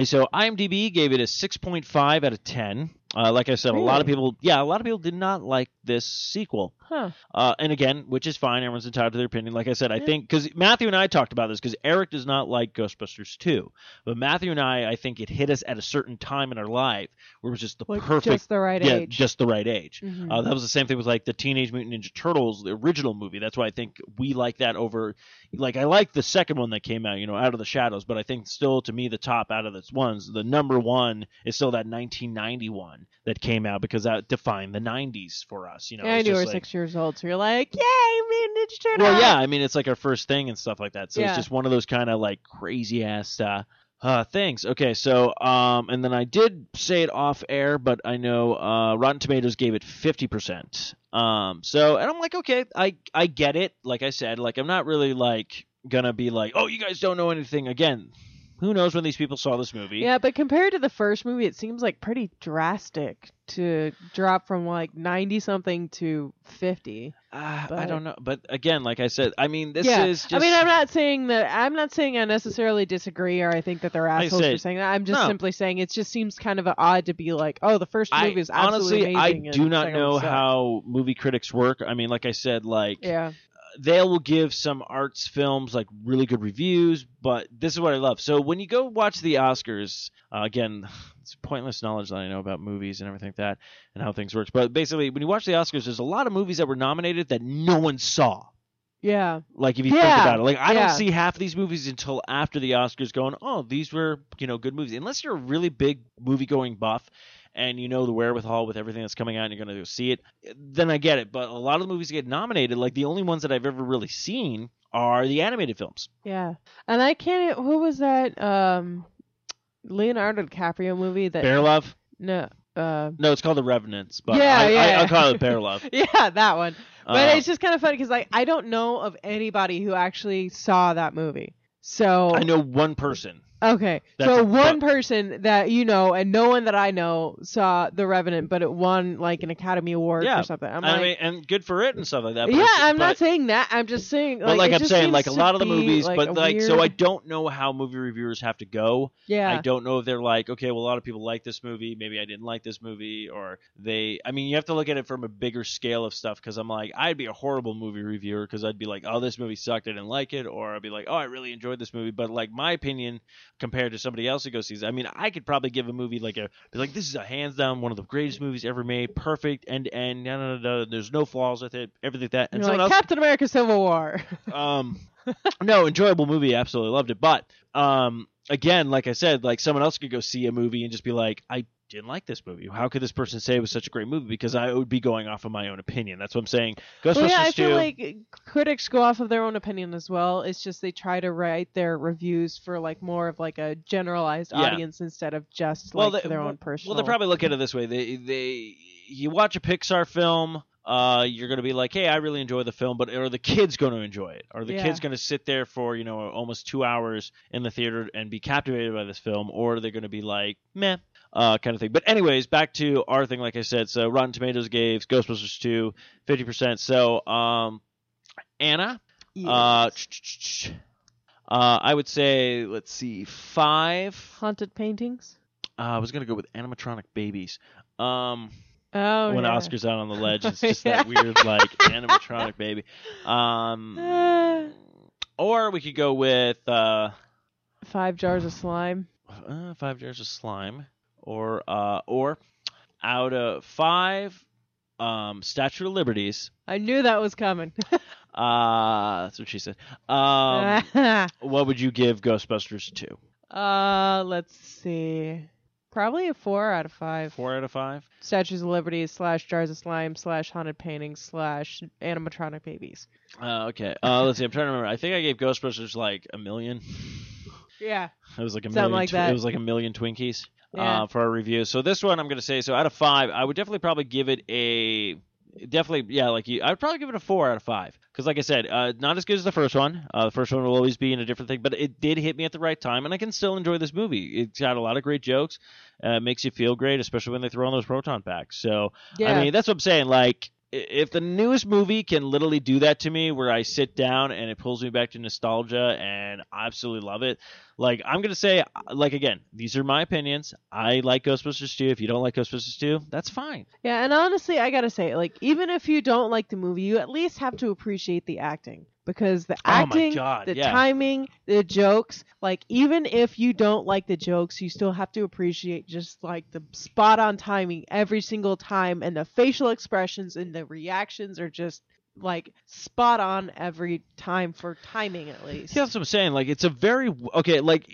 So IMDb gave it a 6.5 out of 10. Uh, like I said, a lot of people, yeah, a lot of people did not like this sequel. Huh. Uh, and again, which is fine. Everyone's entitled to their opinion. Like I said, I Yeah. think because Matthew and I talked about this because Eric does not like Ghostbusters 2, but Matthew and I, I think it hit us at a certain time in our life where it was just the Like perfect, just the right yeah, age. just the right age. Mhm. Uh, that was the same thing with like the Teenage Mutant Ninja Turtles, the original movie. That's why I think we like that over. Like I like the second one that came out, you know, Out of the Shadows, but I think still to me the top out of the ones, the number one is still that 1991 that came out because that defined the 90s for us. You know, yeah, I knew we were like- six years old, so you're like, yay, Ninja Turtle. well, yeah, I mean it's like our first thing and stuff like that. So Yeah. it's just one of those kind of like crazy ass uh, uh, things. Okay, so um, and then I did say it off air, but I know uh, Rotten Tomatoes gave it fifty percent. Um, so and I'm like, okay, I I get it. Like I said, like I'm not really like gonna be like, oh, you guys don't know anything. Again, who knows when these people saw this movie? Yeah, but compared to the first movie, it seems like pretty drastic to drop from like 90 something to 50. Uh, I don't know, but again, like I said, I mean, this yeah. is just. I mean, I'm not saying that I'm not saying I necessarily disagree or I think that they're assholes for saying that. I'm just no. simply saying it just seems kind of odd to be like, oh, the first I movie is absolutely honestly, I amazing. and do not know how movie critics work. I mean, like I said, like Yeah. They will give some arts films like really good reviews, but this is what I love. So when you go watch the Oscars, uh, again, it's pointless knowledge that I know about movies and everything like that and how things work. But basically, when you watch the Oscars, there's a lot of movies that were nominated that no one saw. Yeah. Like if you think about it, like I yeah. don't see half of these movies until after the Oscars, going, "Oh, these were you know good movies." Unless you're a really big movie going buff and you know the wherewithal with everything that's coming out, and you're going to go see it, then I get it. But a lot of the movies get nominated, like the only ones that I've ever really seen are the animated films. Yeah. And I can't who was that um Leonardo DiCaprio movie that Bear Love? No. Uh No, it's called The Revenants, but Yeah, I, I, yeah. I'll call it Bear Love. Yeah, that one. But Uh, it's just kind of funny because like I don't know of anybody who actually saw that movie. So I know one person Okay, That's so one person that you know and no one that I know saw The Revenant, but it won like an Academy Award Yeah, or something. I'm I like, mean, and good for it and stuff like that. Yeah, I'm but- not saying that. I'm just saying, like, But like I'm saying, like a lot of the movies, like, but like so I don't know how movie reviewers have to go. yeah, I don't know if they're like, okay, well, a lot of people like this movie. Maybe I didn't like this movie, or they. I mean, you have to look at it from a bigger scale of stuff. Because I'm like, I'd be a horrible movie reviewer because I'd be like, oh, this movie sucked. I didn't like it, or I'd be like, oh, I really enjoyed this movie. But like my opinion compared to somebody else who goes sees, I mean, I could probably give a movie like a be like, this is a hands down one of the greatest movies ever made, perfect end to end. No, no, no, no, there's no flaws with it, everything like that. And You're like else Captain America: Civil War. um no enjoyable movie absolutely loved it but um again like i said like someone else could go see a movie and just be like i didn't like this movie how could this person say it was such a great movie because i would be going off of my own opinion that's what i'm saying ghostbusters well, yeah, I 2 feel like critics go off of their own opinion as well. It's just they try to write their reviews for like more of like a generalized Yeah. audience instead of just Well, like they- their well- own personal. well they probably look at it this way they they you watch a pixar film uh, you're gonna be like, hey, I really enjoy the film, but are the kids going to enjoy it? Are the Yeah. kids going to sit there for you know almost two hours in the theater and be captivated by this film, or are they going to be like, meh, uh, kind of thing? But anyways, back to our thing. Like I said, so Rotten Tomatoes gave Ghostbusters 2 50 percent. So um, Anna, uh, uh, I would say let's see, five. haunted paintings. Uh, I was gonna go with animatronic babies. Um, Oh, when yeah. Oscar's out on the ledge, it's just that weird like animatronic baby. Um, Uh, or we could go with uh, five jars of slime. uh, five jars of slime, or uh, or out of five um, Statue of Liberties. I knew that was coming. Uh, that's what she said. Um, what would you give Ghostbusters two? uh, let's see. Probably a four out of five. Four out of five. Statues of Liberty slash jars of slime slash haunted paintings slash animatronic babies. Uh, okay. Uh, let's see. I'm trying to remember. I think I gave Ghostbusters like a million. Yeah. It was like a Something million. like tw-. It was like a million Twinkies Yeah. uh, for our review. So this one, I'm gonna say. So out of five, I would definitely probably give it a. Definitely, yeah, like you. I would probably give it a four out of five because, like I said, uh, not as good as the first one. Uh, the first one will always be in a different thing, but it did hit me at the right time, and I can still enjoy this movie. It's got a lot of great jokes. Uh, makes you feel great, especially when they throw in those proton packs. So yeah. I mean, that's what I'm saying. Like, if the newest movie can literally do that to me, where I sit down and it pulls me back to nostalgia and I absolutely love it, like, I'm gonna say, like, again, these are my opinions. I like Ghostbusters 2. If you don't like Ghostbusters 2, that's fine. Yeah, and honestly, I gotta say, like, even if you don't like the movie, you at least have to appreciate the acting because the Oh acting, God, the yeah. timing, the jokes, like, even if you don't like the jokes, you still have to appreciate just like the spot on timing every single time, and the facial expressions and the reactions are just like spot on every time for timing at least. See, that's what I'm saying. Like, it's a very okay. Like,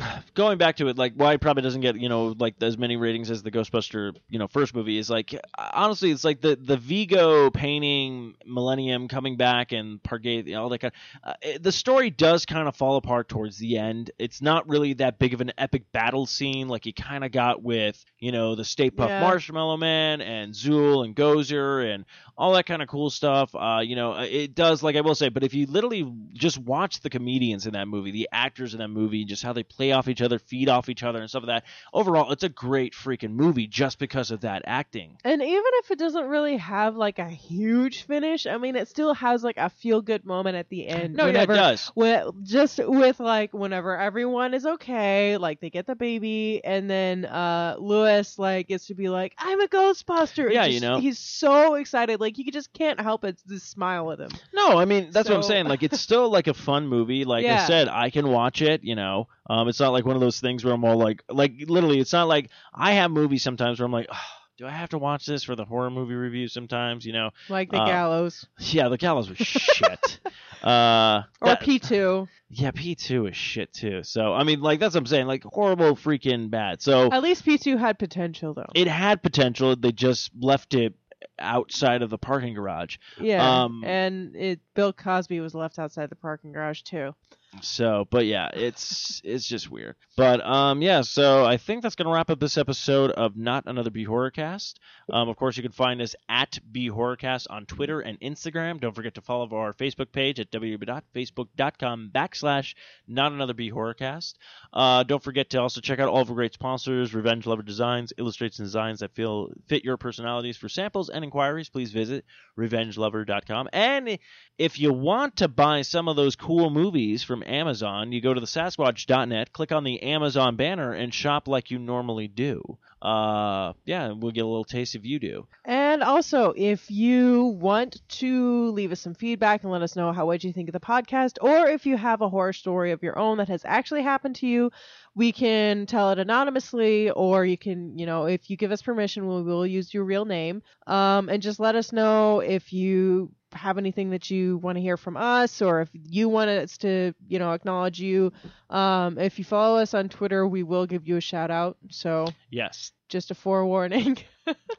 going back to it, like why it probably doesn't get you know like as many ratings as the Ghostbuster you know first movie is like honestly it's like the the Viggo painting Millennium coming back and Pargate you know, all that kind. Of, uh, it- the story does kind of fall apart towards the end. It's not really that big of an epic battle scene like you kind of got with you know the Stay Puft Yeah. Marshmallow Man and Zuul and Gozer and all that kind of cool stuff. Uh, you know, it does, like I will say, but if you literally just watch the comedians in that movie, the actors in that movie, just how they play off each other, feed off each other, and stuff like that, overall, it's a great freaking movie just because of that acting. And even if it doesn't really have like a huge finish, I mean, it still has like a feel good moment at the end. No, whenever, yeah, it does. With, just with like whenever everyone is okay, like they get the baby, and then uh Louis like gets to be like, "I'm a Ghostbuster." Yeah, you know. he's so excited, like you just can't help but just smile at him. No, I mean that's what I'm saying. Like it's still like a fun movie. Like I said, I can watch it. You know, um, it's not like one of those things where I'm all like, like literally, it's not like I have movies sometimes where I'm like, oh, do I have to watch this for the horror movie review? Sometimes, you know, Like the Uh, gallows yeah, the gallows was shit. Uh, or P two. yeah, P two is shit too. So I mean, like that's what I'm saying. Like horrible, freaking bad. So At least P two had potential though. it had potential. They just left it outside of the parking garage. yeah, um, and it Bill Cosby was left outside the parking garage too. So, but yeah, it's it's just weird. But um, yeah. So I think that's gonna wrap up this episode of Not Another B Horrorcast. Um, of course, you can find us at B Horrorcast on Twitter and Instagram. Don't forget to follow our Facebook page at www.facebook.com backslash Not Another B Horrorcast. Uh, don't forget to also check out all of our great sponsors: Revenge Lover Designs, illustrates and designs that feel fit your personalities. For samples and inquiries, please visit RevengeLover.com. And if you want to buy some of those cool movies from Amazon, you go to the Sasquatch.net, click on the Amazon banner, and shop like you normally do. Uh, yeah, we'll get a little taste if you do. And also, if you want to leave us some feedback and let us know how what you think of the podcast, or if you have a horror story of your own that has actually happened to you, we can tell it anonymously, or you can, you know, if you give us permission, we will use your real name. Um, and just let us know if you have anything that you want to hear from us, or if you want us to, you know, acknowledge you. Um, if you follow us on Twitter, we will give you a shout out. So Yes. just a forewarning.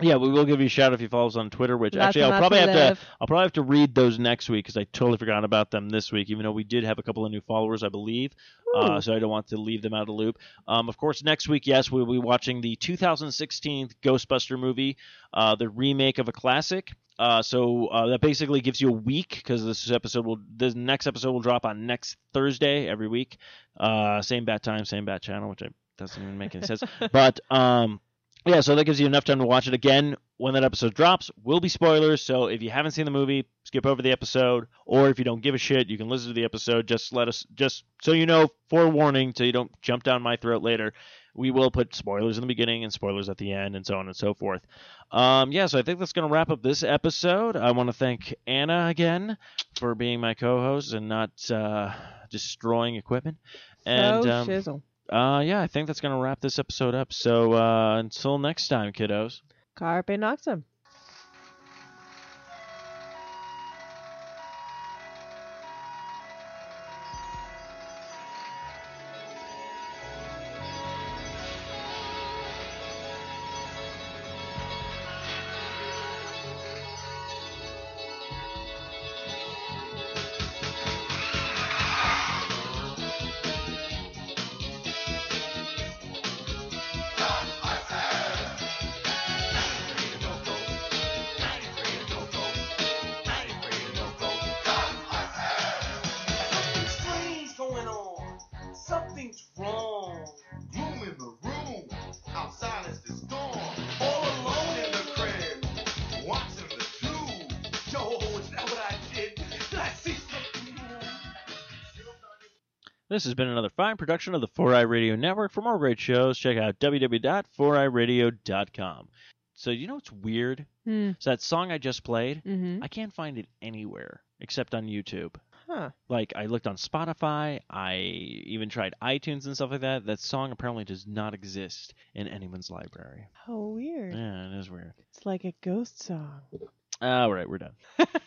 Yeah, we will give you a shout out if you follow us on Twitter. Which Lots actually, I'll probably have to. I'll probably have to read those next week because I totally forgot about them this week. Even though we did have a couple of new followers, I believe. Uh, so I don't want to leave them out of the loop. Um, of course, next week, yes, we'll be watching the 2016 Ghostbuster movie, uh, the remake of a classic. Uh, so uh, that basically gives you a week because this episode will, the next episode will drop on next Thursday every week. Uh, same bat time, same bat channel, which I, doesn't even make any sense. But um, yeah, so that gives you enough time to watch it again. When that episode drops, will be spoilers. So if you haven't seen the movie, skip over the episode. Or if you don't give a shit, you can listen to the episode. Just let us, just so you know, forewarning, so you don't jump down my throat later. We will put spoilers in the beginning and spoilers at the end, and so on and so forth. Um, yeah, so I think that's going to wrap up this episode. I want to thank Anna again for being my co-host and not uh, destroying equipment. And so um, shizzle. Uh, yeah, I think that's going to wrap this episode up. So uh, until next time, kiddos. Carpe Noctem. This has been another fine production of the 4i Radio Network. For more great shows, check out www.4iradio.com. So you know what's weird? Hmm. So that song I just played, Mm-hmm. I can't find it anywhere except on YouTube. Huh. Like I looked on Spotify, I even tried iTunes and stuff like that. That song apparently does not exist in anyone's library. How weird. Yeah, it is weird. It's like a ghost song. All right, we're done.